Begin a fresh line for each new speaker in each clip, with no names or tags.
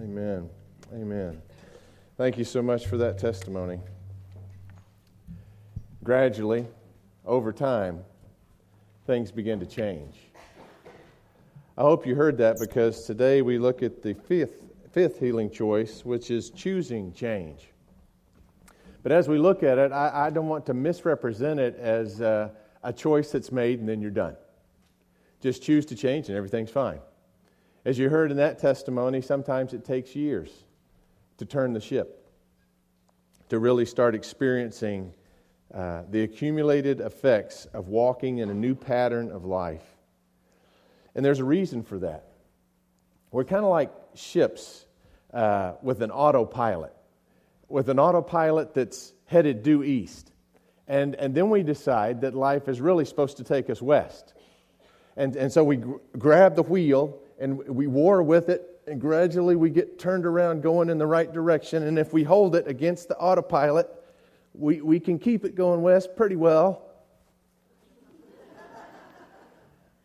Amen. Amen. Thank you so much for that testimony. Gradually, over time, things begin to change. I hope you heard that because today we look at the fifth, fifth healing choice, which is choosing change. But as we look at it, I, I don't want to misrepresent it as uh, a choice that's made and then you're done. Just choose to change and everything's fine. As you heard in that testimony, sometimes it takes years to turn the ship, to really start experiencing uh, the accumulated effects of walking in a new pattern of life. And there's a reason for that. We're kind of like ships uh, with an autopilot, with an autopilot that's headed due east. And, and then we decide that life is really supposed to take us west. And, and so we gr- grab the wheel and we war with it, and gradually we get turned around going in the right direction. And if we hold it against the autopilot, we, we can keep it going west pretty well.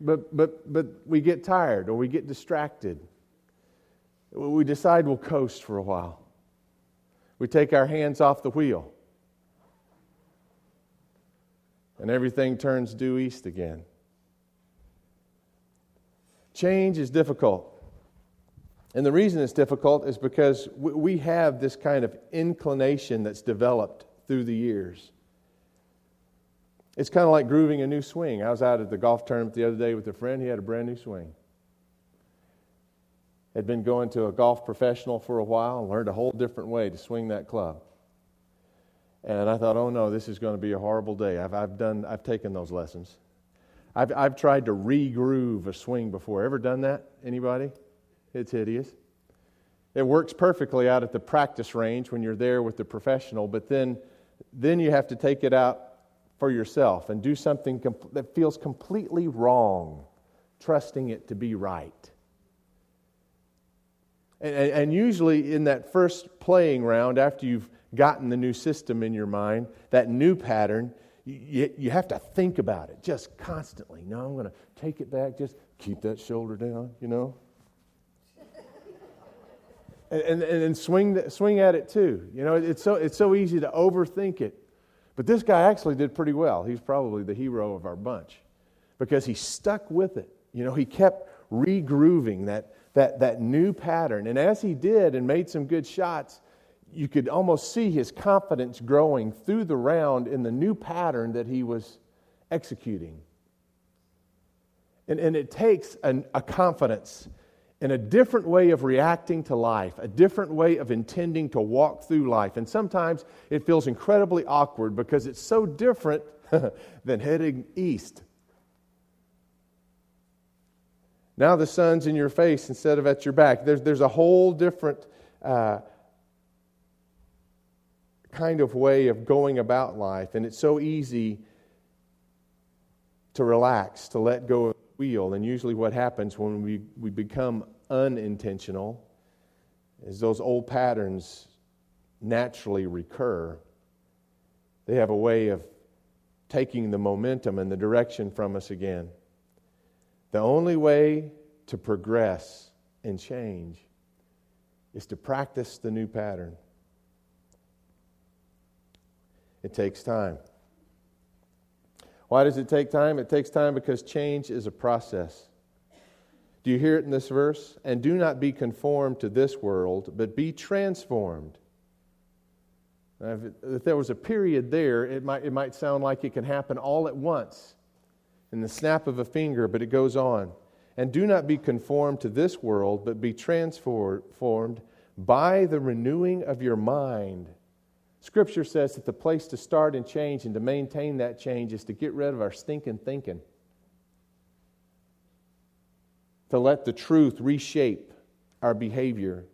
but, but, but we get tired or we get distracted. We decide we'll coast for a while. We take our hands off the wheel. And everything turns due east again. Change is difficult. And the reason it's difficult is because we have this kind of inclination that's developed through the years. It's kind of like grooving a new swing. I was out at the golf tournament the other day with a friend. He had a brand new swing. Had been going to a golf professional for a while and learned a whole different way to swing that club. And I thought, oh no, this is going to be a horrible day. I've, I've, done, I've taken those lessons. I've, I've tried to re-groove a swing before. Ever done that? Anybody? It's hideous. It works perfectly out at the practice range when you're there with the professional, but then, then you have to take it out for yourself and do something comp- that feels completely wrong, trusting it to be right. And, and, and usually, in that first playing round, after you've gotten the new system in your mind, that new pattern, you, you have to think about it just constantly. No, I'm going to take it back, just keep that shoulder down, you know? and, and, and swing, swing at it too. You know, it's so, it's so easy to overthink it. But this guy actually did pretty well. He's probably the hero of our bunch because he stuck with it. You know, he kept regrooving that, that, that new pattern. And as he did and made some good shots, you could almost see his confidence growing through the round in the new pattern that he was executing. And, and it takes an, a confidence and a different way of reacting to life, a different way of intending to walk through life. And sometimes it feels incredibly awkward because it's so different than heading east. Now the sun's in your face instead of at your back. There's, there's a whole different uh, kind of way of going about life. And it's so easy to relax, to let go of the wheel. And usually, what happens when we, we become unintentional is those old patterns naturally recur. They have a way of taking the momentum and the direction from us again. The only way to progress and change is to practice the new pattern. It takes time. Why does it take time? It takes time because change is a process. Do you hear it in this verse? And do not be conformed to this world, but be transformed. Now, if, it, if, there was a period there, it might, it might sound like it can happen all at once in the snap of a finger, but it goes on. And do not be conformed to this world, but be transformed by the renewing of your mind Scripture says that the place to start and change and to maintain that change is to get rid of our stinking thinking. To let the truth reshape our behavior.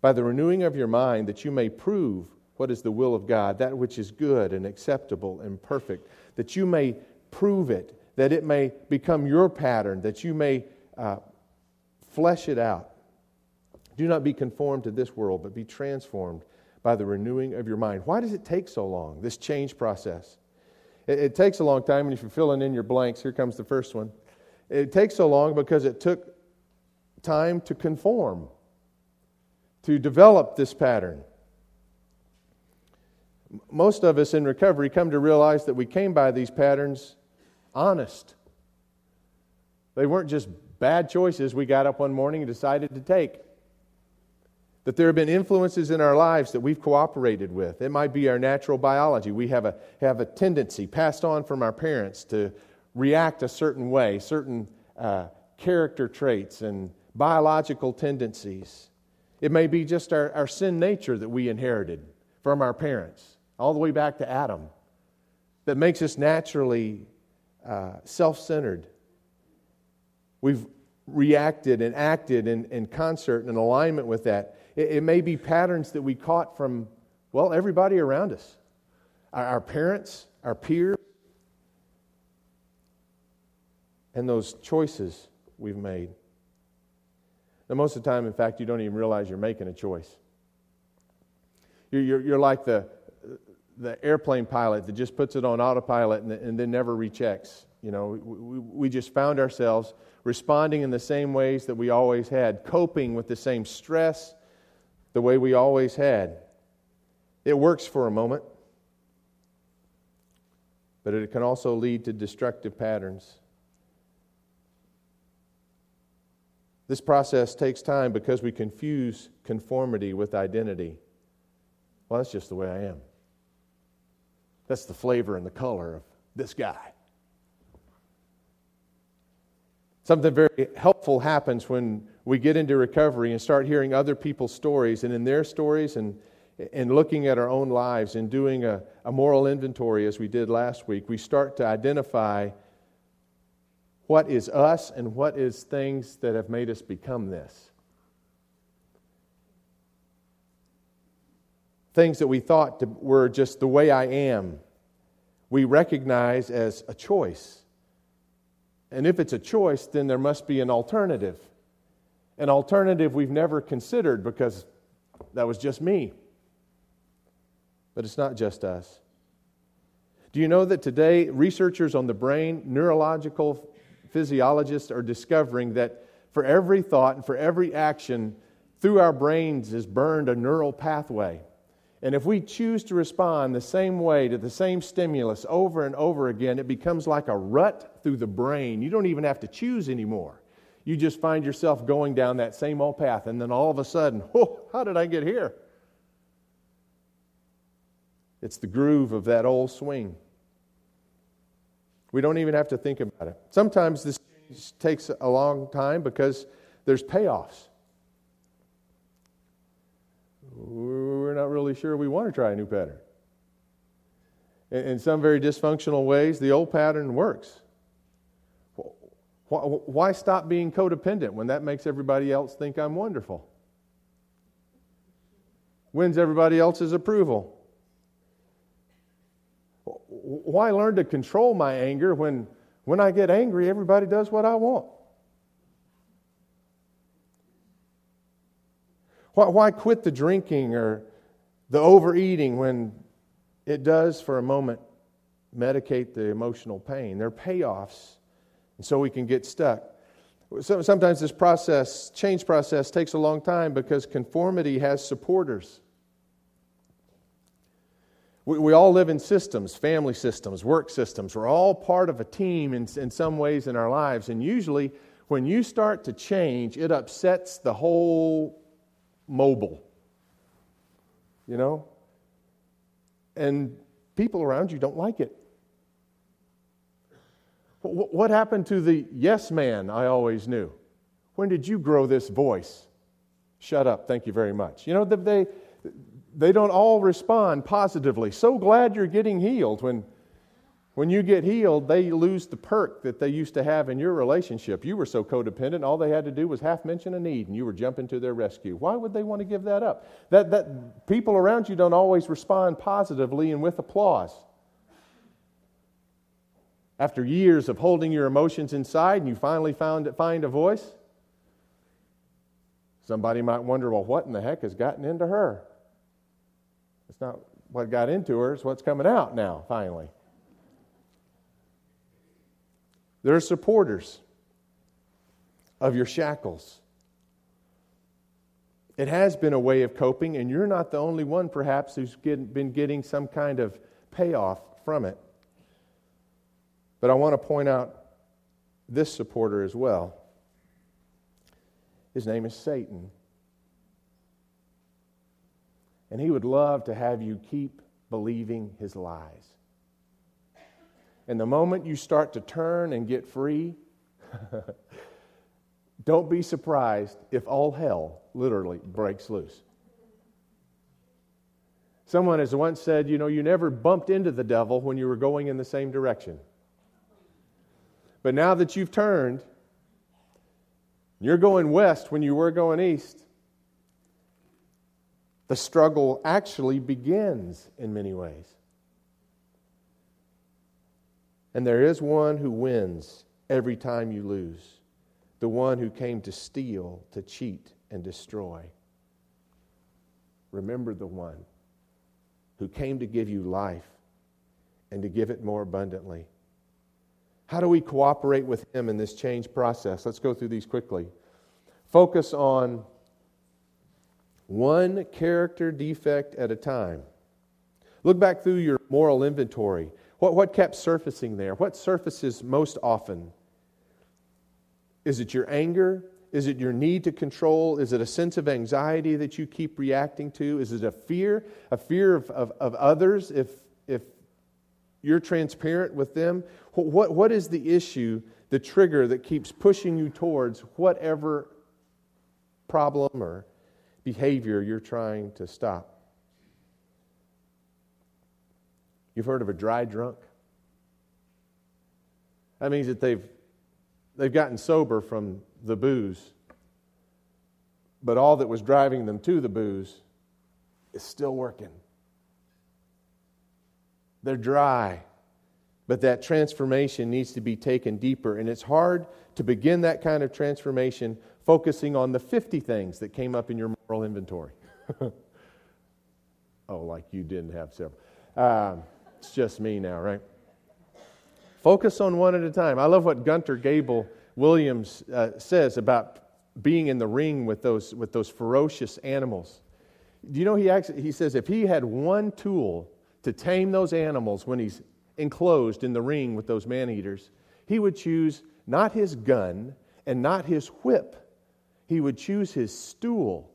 By the renewing of your mind, that you may prove what is the will of God, that which is good and acceptable and perfect, that you may prove it, that it may become your pattern, that you may uh, flesh it out. Do not be conformed to this world, but be transformed by the renewing of your mind. Why does it take so long, this change process? It, it takes a long time, and if you're filling in your blanks, here comes the first one. It takes so long because it took time to conform. to develop this pattern. Most of us in recovery come to realize that we came by these patterns honest. They weren't just bad choices we got up one morning and decided to take. That there have been influences in our lives that we've cooperated with. It might be our natural biology. We have a, have a tendency passed on from our parents to react a certain way, certain uh, character traits and biological tendencies. It may be just our, our sin nature that we inherited from our parents, all the way back to Adam, that makes us naturally uh, self centered. We've reacted and acted in, in concert and in alignment with that. It, it, may be patterns that we caught from, well, everybody around us our, our parents, our peers, and those choices we've made. Now, most of the time, in fact, you don't even realize you're making a choice. You're, you're, you're like the, the airplane pilot that just puts it on autopilot and, and then never rechecks. You know, we, we just found ourselves responding in the same ways that we always had, coping with the same stress the way we always had. It works for a moment, but it can also lead to destructive patterns. This process takes time because we confuse conformity with identity. Well, that's just the way I am. That's the flavor and the color of this guy. Something very helpful happens when we get into recovery and start hearing other people's stories, and in their stories and, and looking at our own lives and doing a, a moral inventory as we did last week, we start to identify what is us and what is things that have made us become this. Things that we thought were just the way I am, we recognize as a choice. And if it's a choice, then there must be an alternative. An alternative we've never considered because that was just me. But it's not just us. Do you know that today researchers on the brain, neurological physiologists are discovering that for every thought and for every action, through our brains is burned a neural pathway. And if we choose to respond the same way to the same stimulus over and over again, it becomes like a rut through the brain. You don't even have to choose anymore. You just find yourself going down that same old path, and then all of a sudden, oh, how did I get here? It's the groove of that old swing. We don't even have to think about it. Sometimes this takes a long time because there's payoffs. We're not really sure we want to try a new pattern. In some very dysfunctional ways, the old pattern works. Why stop being codependent when that makes everybody else think I'm wonderful? Wins everybody else's approval why learn to control my anger when, when I get angry, everybody does what I want? Why, why quit the drinking or the overeating when it does, for a moment, medicate the emotional pain? There are payoffs, and so we can get stuck. Sometimes this process, change process, takes a long time because conformity has supporters. We, we all live in systems, family systems, work systems. We're all part of a team in, in some ways in our lives. And usually, when you start to change, it upsets the whole mobile. You know? And people around you don't like it. What happened to the yes man I always knew? When did you grow this voice? Shut up, thank you very much. You know, they, they don't all respond positively. So glad you're getting healed. When, when you get healed, they lose the perk that they used to have in your relationship. You were so codependent, all they had to do was half mention a need, and you were jumping to their rescue. Why would they want to give that up? That, that people around you don't always respond positively and with applause. After years of holding your emotions inside, and you finally found find a voice, somebody might wonder, well, what in the heck has gotten into her? It's not what got into her, it's what's coming out now, finally. There are supporters of your shackles. It has been a way of coping, and you're not the only one, perhaps, who's get, been getting some kind of payoff from it. But I want to point out this supporter as well. His name is Satan. And he would love to have you keep believing his lies. And the moment you start to turn and get free, don't be surprised if all hell literally breaks loose. Someone has once said, you know, you never bumped into the devil when you were going in the same direction. But now that you've turned, you're going west when you were going east. The struggle actually begins in many ways. And there is one who wins every time you lose the one who came to steal, to cheat, and destroy. Remember the one who came to give you life and to give it more abundantly. How do we cooperate with him in this change process? Let's go through these quickly. Focus on one character defect at a time. Look back through your moral inventory. What, what kept surfacing there? What surfaces most often? Is it your anger? Is it your need to control? Is it a sense of anxiety that you keep reacting to? Is it a fear? A fear of, of, of others if, if you're transparent with them? What, what is the issue, the trigger that keeps pushing you towards whatever problem or behavior you're trying to stop? You've heard of a dry drunk? That means that they've They've gotten sober from the booze, but all that was driving them to the booze is still working. They're dry, but that transformation needs to be taken deeper. And it's hard to begin that kind of transformation focusing on the 50 things that came up in your moral inventory. oh, like you didn't have several. Um, it's just me now, right? Focus on one at a time. I love what Gunter Gable Williams uh, says about being in the ring with those, with those ferocious animals. Do you know he, actually, he says if he had one tool to tame those animals when he's enclosed in the ring with those man eaters, he would choose not his gun and not his whip. He would choose his stool.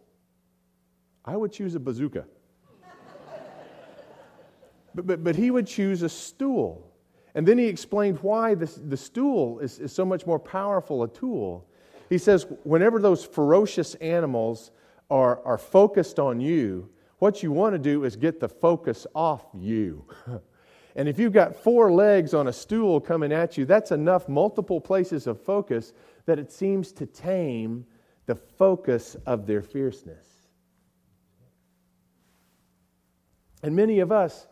I would choose a bazooka. But, but, but he would choose a stool. And then he explained why this, the stool is, is so much more powerful a tool. He says, whenever those ferocious animals are, are focused on you, what you want to do is get the focus off you. and if you've got four legs on a stool coming at you, that's enough multiple places of focus that it seems to tame the focus of their fierceness. And many of us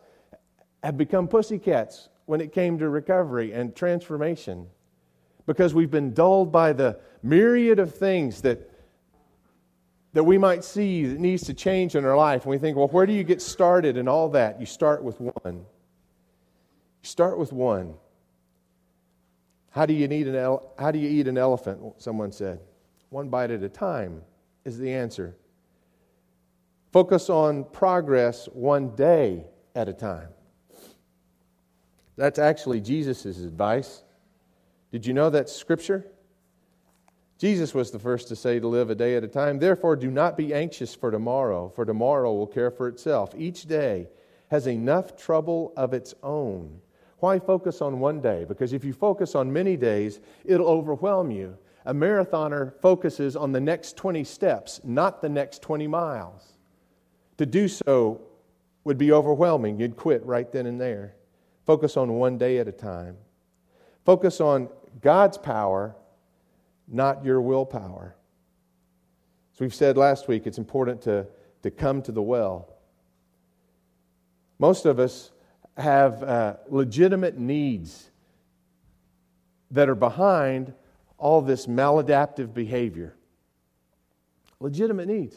have become pussycats when it came to recovery and transformation because we've been dulled by the myriad of things that, that we might see that needs to change in our life. And we think, well, where do you get started and all that? You start with one. You start with one. How do you, need an ele- how do you eat an elephant? Someone said. One bite at a time is the answer. Focus on progress one day at a time. That's actually Jesus' advice. Did you know that's scripture? Jesus was the first to say to live a day at a time. Therefore, do not be anxious for tomorrow, for tomorrow will care for itself. Each day has enough trouble of its own. Why focus on one day? Because if you focus on many days, it'll overwhelm you. A marathoner focuses on the next 20 steps, not the next 20 miles. To do so would be overwhelming. You'd quit right then and there. Focus on one day at a time. Focus on God's power, not your willpower. As we've said last week, it's important to, to come to the well. Most of us have uh, legitimate needs that are behind all this maladaptive behavior. Legitimate needs.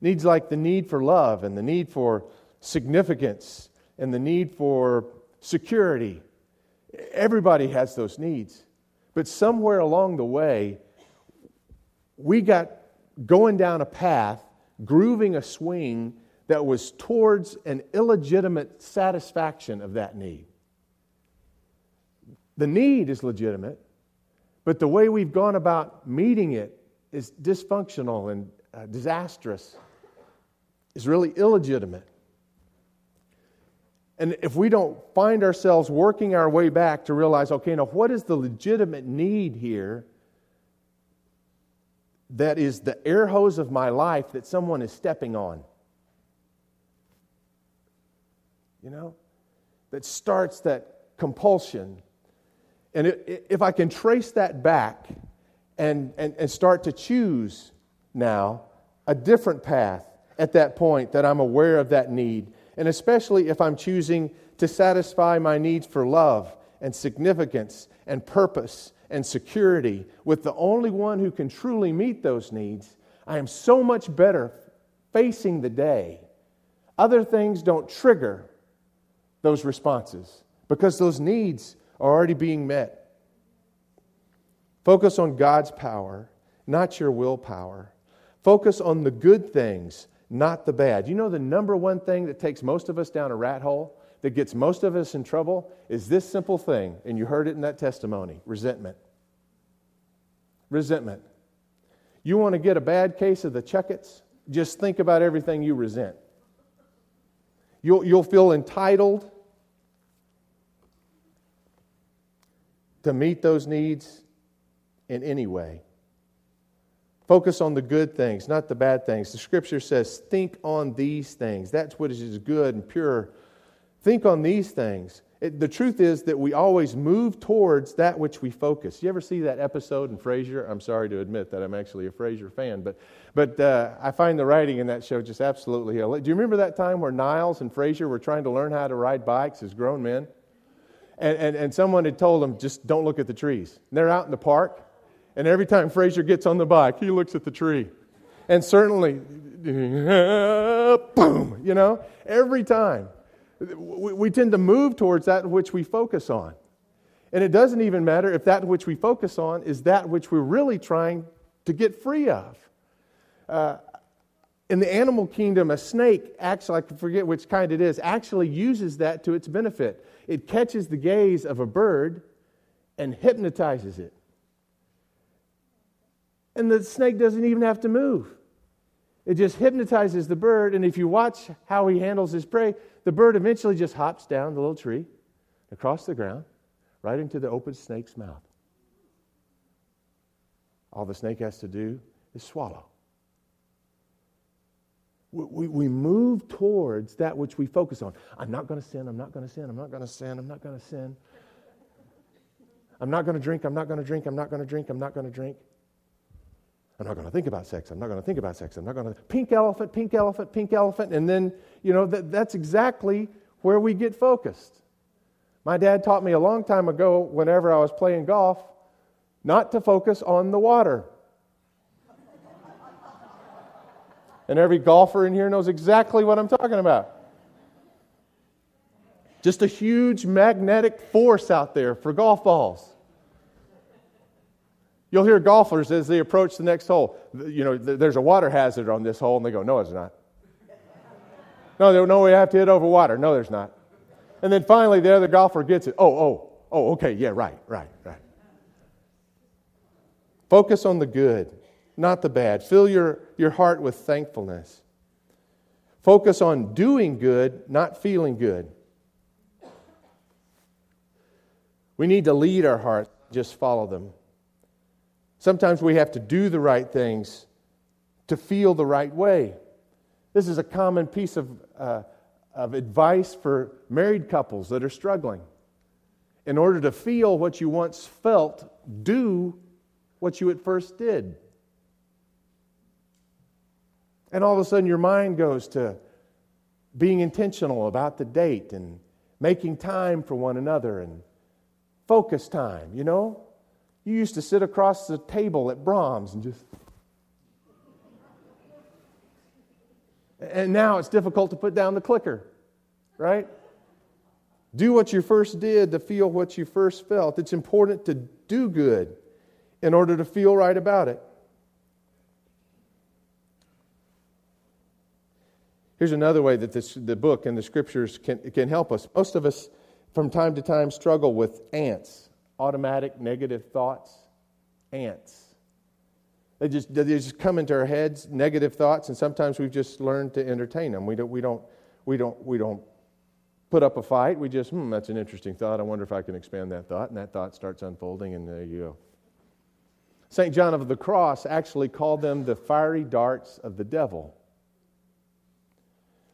Needs like the need for love and the need for significance and the need for security. Everybody has those needs. But somewhere along the way, we got going down a path, grooving a swing that was towards an illegitimate satisfaction of that need. The need is legitimate, but the way we've gone about meeting it is dysfunctional and uh, disastrous, is really illegitimate. And if we don't find ourselves working our way back to realize, okay, now what is the legitimate need here that is the air hose of my life that someone is stepping on? You know? That starts that compulsion. And if I can trace that back and, and, and start to choose now a different path at that point that I'm aware of that need and especially if I'm choosing to satisfy my needs for love and significance and purpose and security with the only one who can truly meet those needs, I am so much better facing the day. Other things don't trigger those responses because those needs are already being met. Focus on God's power, not your willpower. Focus on the good things, not the bad. You know, the number one thing that takes most of us down a rat hole, that gets most of us in trouble, is this simple thing, and you heard it in that testimony resentment. Resentment. You want to get a bad case of the chuckets? Just think about everything you resent. You'll, you'll feel entitled to meet those needs in any way. Focus on the good things, not the bad things. The scripture says, think on these things. That's what is good and pure. Think on these things. It, the truth is that we always move towards that which we focus. You ever see that episode in Frasier? I'm sorry to admit that I'm actually a Frasier fan, but, but uh, I find the writing in that show just absolutely hilarious. Do you remember that time where Niles and Frasier were trying to learn how to ride bikes as grown men? And, and, and someone had told them, just don't look at the trees. And they're out in the park, and every time Frasier gets on the bike, he looks at the tree. And certainly, boom, you know, every time. We, we tend to move towards that which we focus on. And it doesn't even matter if that which we focus on is that which we're really trying to get free of. Uh, in the animal kingdom, a snake, actually, I forget which kind it is, actually uses that to its benefit. It catches the gaze of a bird and hypnotizes it. And the snake doesn't even have to move. It just hypnotizes the bird, and if you watch how he handles his prey, the bird eventually just hops down the little tree, across the ground, right into the open snake's mouth. All the snake has to do is swallow. We, we, we move towards that which we focus on. I'm not going to sin, I'm not going to sin, I'm not going to sin, I'm not going to sin. I'm not going to drink, I'm not going to drink, I'm not going to drink, I'm not going to drink. I'm not going to think about sex. I'm not going to think about sex. I'm not going to. Pink elephant, pink elephant, pink elephant. And then, you know, that, that's exactly where we get focused. My dad taught me a long time ago, whenever I was playing golf, not to focus on the water. and every golfer in here knows exactly what I'm talking about. Just a huge magnetic force out there for golf balls. You'll hear golfers as they approach the next hole, you know, there's a water hazard on this hole, and they go, no, it's not. No, no, we have to hit over water. No, there's not. And then finally, the other golfer gets it. Oh, oh, oh, okay, yeah, right, right, right. Focus on the good, not the bad. Fill your, your heart with thankfulness. Focus on doing good, not feeling good. We need to lead our hearts, just follow them. Sometimes we have to do the right things to feel the right way. This is a common piece of, uh, of advice for married couples that are struggling. In order to feel what you once felt, do what you at first did. And all of a sudden, your mind goes to being intentional about the date and making time for one another and focus time, you know? You used to sit across the table at Braum's and just. And now it's difficult to put down the clicker, right? Do what you first did to feel what you first felt. It's important to do good in order to feel right about it. Here's another way that this, the book and the scriptures can, can help us. Most of us, from time to time, struggle with ants automatic negative thoughts. Ants. They just, they just come into our heads, negative thoughts, and sometimes we've just learned to entertain them. We don't, we don't, we don't, we don't put up a fight. We just, hmm, that's an interesting thought. I wonder if I can expand that thought. And that thought starts unfolding, and there you go. St. John of the Cross actually called them the fiery darts of the devil.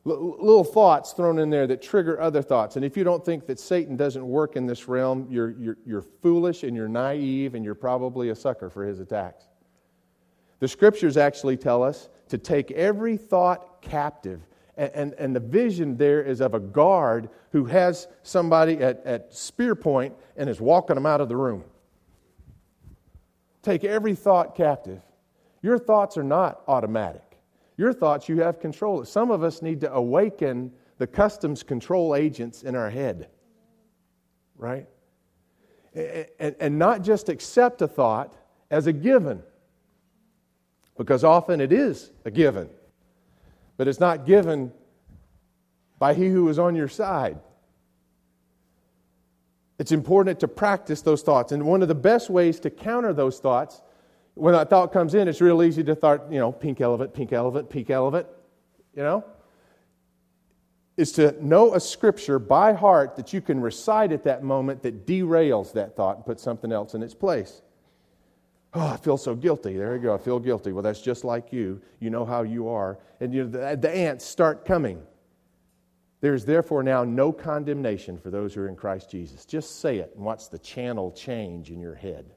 L- little thoughts thrown in there that trigger other thoughts. And if you don't think that Satan doesn't work in this realm, you're, you're, you're foolish and you're naive and you're probably a sucker for his attacks. The scriptures actually tell us to take every thought captive and, and, and, the vision there is of a guard who has somebody at, at spear point and is walking them out of the room. Take every thought captive. Your thoughts are not automatic. Your thoughts, you have control. Some of us need to awaken the customs control agents in our head, right? And, and not just accept a thought as a given, because often it is a given but it's not given by he who is on your side. It's important to practice those thoughts. And one of the best ways to counter those thoughts, when that thought comes in, it's real easy to thought, you know, pink elephant, pink elephant, pink elephant, you know, is to know a scripture by heart that you can recite at that moment that derails that thought and puts something else in its place. Oh, I feel so guilty. There you go. I feel guilty. Well, that's just like you. You know how you are. And you know, the, the ants start coming. There's therefore now no condemnation for those who are in Christ Jesus. Just say it and watch the channel change in your head.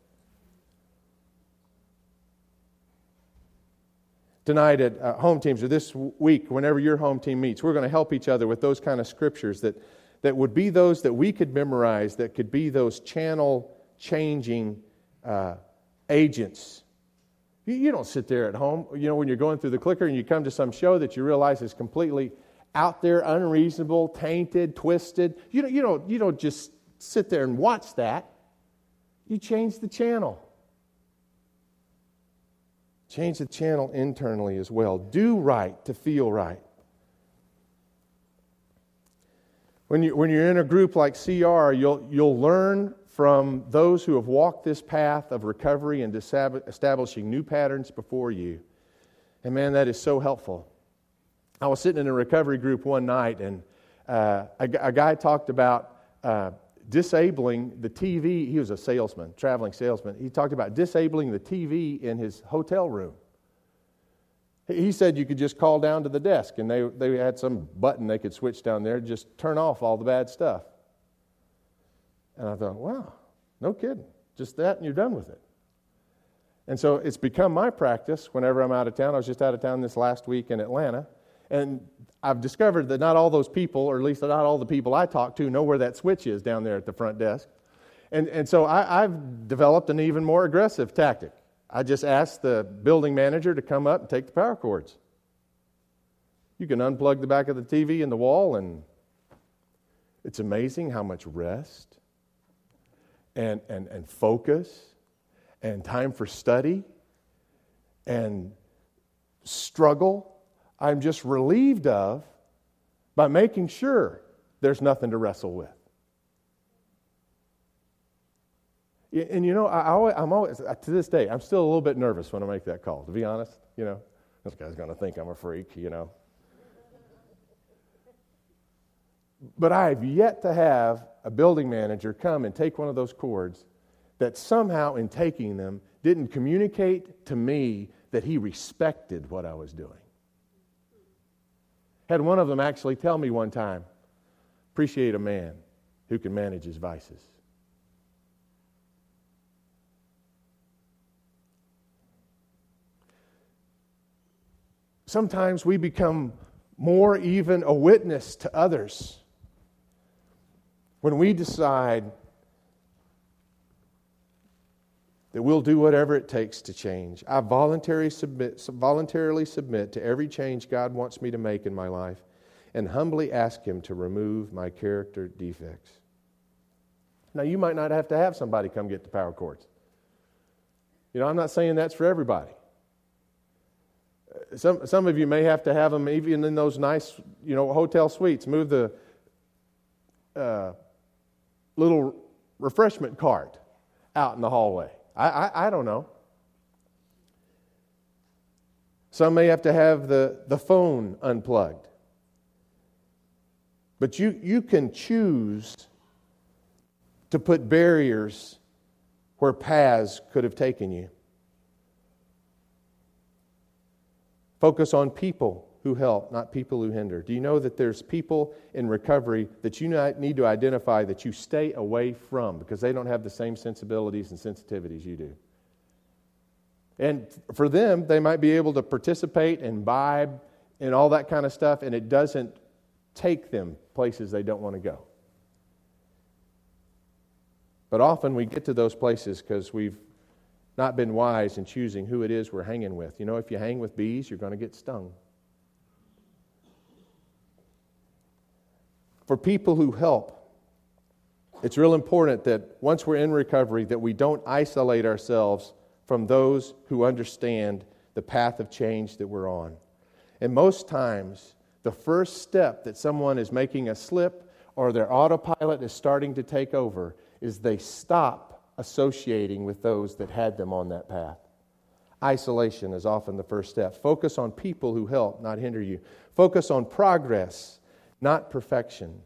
Tonight at uh, home teams, or this week, whenever your home team meets, we're going to help each other with those kind of scriptures that, that would be those that we could memorize, that could be those channel changing uh, agents. You, you don't sit there at home, you know, when you're going through the clicker and you come to some show that you realize is completely out there, unreasonable, tainted, twisted. You don't, you don't, you don't just sit there and watch that. You change the channel. Change the channel internally as well. Do right to feel right. When, you, when you're in a group like CR, you'll, you'll learn from those who have walked this path of recovery and establishing new patterns before you. And man, that is so helpful. I was sitting in a recovery group one night, and uh, a, a, guy talked about uh, disabling the TV. He was a salesman, traveling salesman. He talked about disabling the TV in his hotel room. He said you could just call down to the desk, and they, they had some button they could switch down there, just turn off all the bad stuff. And I thought, wow, no kidding. Just that, and you're done with it. And so it's become my practice whenever I'm out of town. I was just out of town this last week in Atlanta. And I've discovered that not all those people, or at least not all the people I talk to, know where that switch is down there at the front desk. And, and so I, I've developed an even more aggressive tactic. I just ask the building manager to come up and take the power cords. You can unplug the back of the TV in the wall, and it's amazing how much rest and, and, and focus and time for study and struggle I'm just relieved of by making sure there's nothing to wrestle with. And you know, I, am always, uh, to this day, I'm still a little bit nervous when I make that call, to be honest. You know, this guy's going to think I'm a freak, you know. But I have yet to have a building manager come and take one of those cords that somehow, in taking them, didn't communicate to me that he respected what I was doing. Had one of them actually tell me one time appreciate a man who can manage his vices. Sometimes we become more even a witness to others when we decide that we'll do whatever it takes to change, I voluntarily submit, voluntarily submit to every change God wants me to make in my life and humbly ask Him to remove my character defects. Now, you might not have to have somebody come get the power cords. You know, I'm not saying that's for everybody. Some, some of you may have to have them even in those nice, you know, hotel suites. Move the uh, little refreshment cart out in the hallway. I, I, I don't know. Some may have to have the, the phone unplugged. But you, you can choose to put barriers where paths could have taken you. Focus on people who help, not people who hinder. Do you know that there's people in recovery that you need to identify that you stay away from because they don't have the same sensibilities and sensitivities you do? And for them, they might be able to participate and imbibe and all that kind of stuff, and it doesn't take them places they don't want to go. But often we get to those places because we've not been wise in choosing who it is we're hanging with. You know, if you hang with bees, you're going to get stung. For people who help, it's real important that once we're in recovery that we don't isolate ourselves from those who understand the path of change that we're on. And most times, the first step that someone is making a slip or their autopilot is starting to take over is they stop associating with those that had them on that path. Isolation is often the first step. Focus on people who help, not hinder you. Focus on progress, not perfection.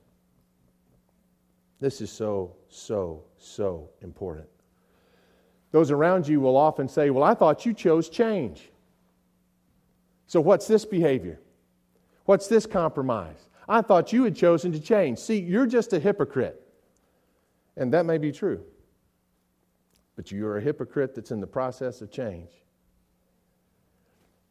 This is so, so, so important. Those around you will often say, Well, I thought you chose change. So, what's this behavior? What's this compromise? I thought you had chosen to change. See, you're just a hypocrite. And that may be true. But you're a hypocrite that's in the process of change.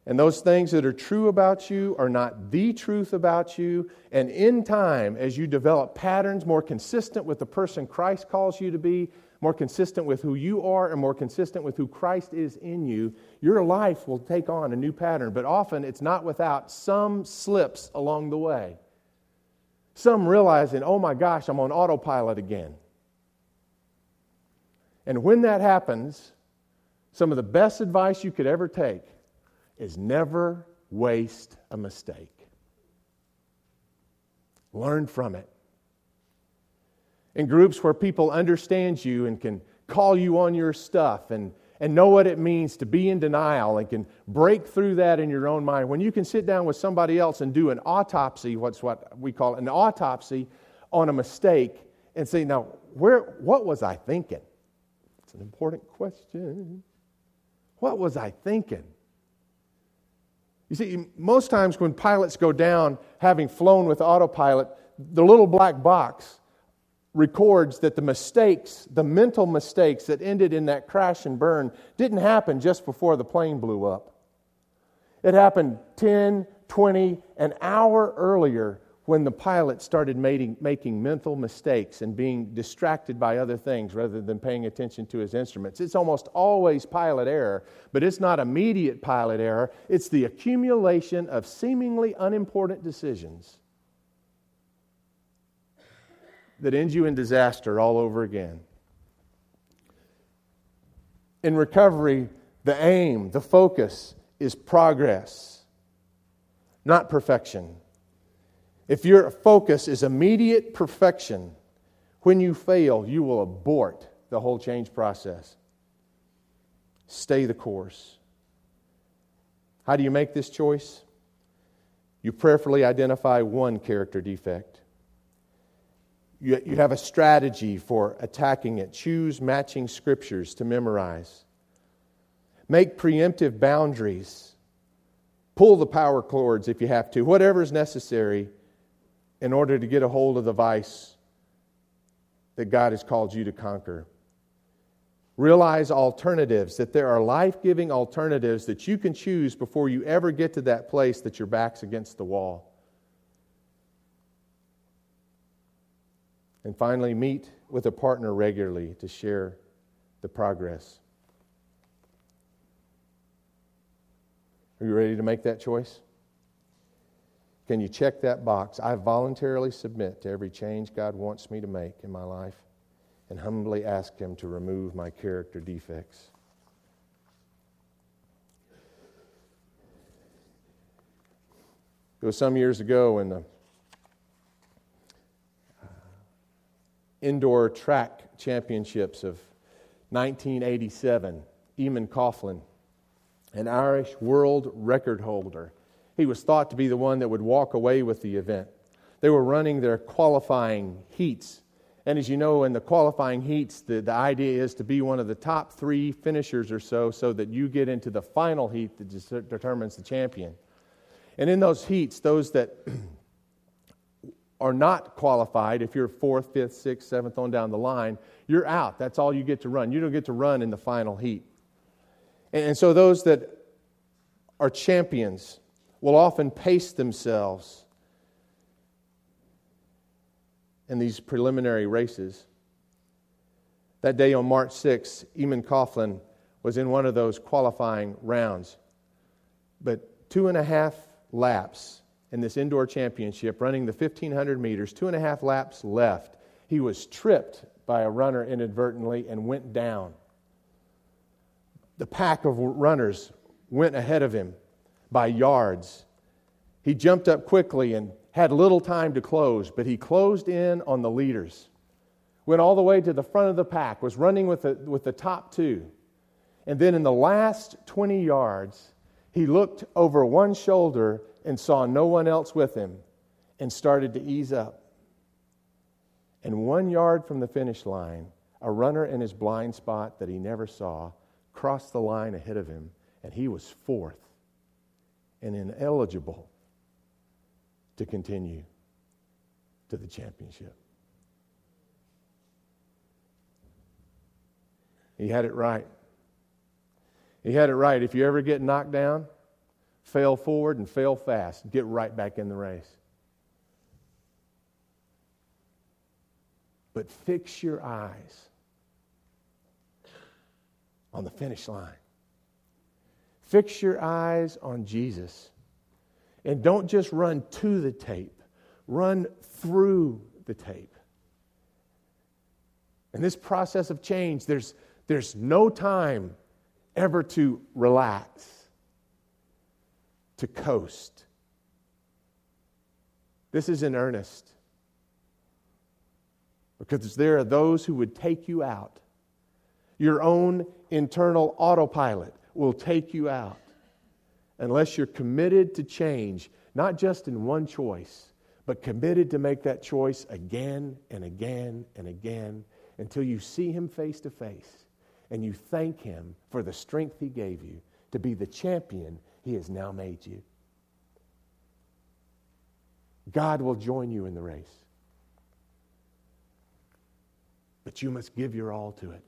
And those things that are true about you are not the truth about you. And in time, as you develop patterns more consistent with the person Christ calls you to be, more consistent with who you are, and more consistent with who Christ is in you, your life will take on a new pattern. But often it's not without some slips along the way. Some realizing, oh my gosh, I'm on autopilot again. And when that happens, some of the best advice you could ever take is never waste a mistake. Learn from it. In groups where people understand you and can call you on your stuff and, and know what it means to be in denial and can break through that in your own mind, when you can sit down with somebody else and do an autopsy, what's what we call an autopsy on a mistake, and say, now, where, what was I thinking? It's an important question. What was I thinking? You see, most times when pilots go down, having flown with autopilot, the little black box records that the mistakes, the mental mistakes that ended in that crash and burn, didn't happen just before the plane blew up. It happened 10, 20, an hour earlier when the pilot started making, making mental mistakes and being distracted by other things rather than paying attention to his instruments. It's almost always pilot error, but it's not immediate pilot error. It's the accumulation of seemingly unimportant decisions that ends you in disaster all over again. In recovery, the aim, the focus is progress, not perfection. If your focus is immediate perfection, when you fail, you will abort the whole change process. Stay the course. How do you make this choice? You prayerfully identify one character defect. You, you have a strategy for attacking it. Choose matching scriptures to memorize. Make preemptive boundaries. Pull the power cords if you have to, whatever is necessary in order to get a hold of the vice that God has called you to conquer. Realize alternatives, that there are life giving alternatives that you can choose before you ever get to that place that your back's against the wall. And finally, meet with a partner regularly to share the progress. Are you ready to make that choice? Can you check that box? I voluntarily submit to every change God wants me to make in my life and humbly ask Him to remove my character defects. It was some years ago in the indoor track championships of 1987. Eamonn Coghlan, an Irish world record holder, he was thought to be the one that would walk away with the event. They were running their qualifying heats. And as you know, in the qualifying heats, the, the idea is to be one of the top three finishers or so, so that you get into the final heat that determines the champion. And in those heats, those that are not qualified, if you're fourth, fifth, sixth, seventh on down the line, you're out. That's all you get to run. You don't get to run in the final heat. And so those that are champions will often pace themselves in these preliminary races. That day on March 6, Eamonn Coghlan was in one of those qualifying rounds. But two and a half laps in this indoor championship, running the 1,500 meters, two and a half laps left, he was tripped by a runner inadvertently and went down. The pack of runners went ahead of him by yards. He jumped up quickly and had little time to close, but he closed in on the leaders. Went all the way to the front of the pack, was running with the, with the top two. And then in the last 20 yards, he looked over one shoulder and saw no one else with him and started to ease up. And one yard from the finish line, a runner in his blind spot that he never saw crossed the line ahead of him, and he was fourth and ineligible to continue to the championship. He had it right. He had it right. If you ever get knocked down, fail forward and fail fast. Get right back in the race. But fix your eyes on the finish line. Fix your eyes on Jesus. And don't just run to the tape, run through the tape. In this process of change, there's, there's no time ever to relax, to coast. This is in earnest. Because there are those who would take you out. Your own internal autopilot will take you out unless you're committed to change, not just in one choice, but committed to make that choice again and again and again until you see Him face to face and you thank Him for the strength He gave you to be the champion He has now made you. God will join you in the race. But you must give your all to it.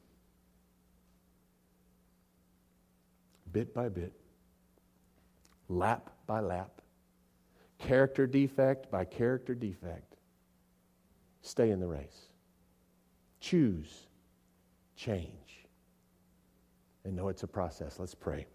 Bit by bit lap by lap, character defect by character defect. Stay in the race. Choose change. And know it's a process. Let's pray.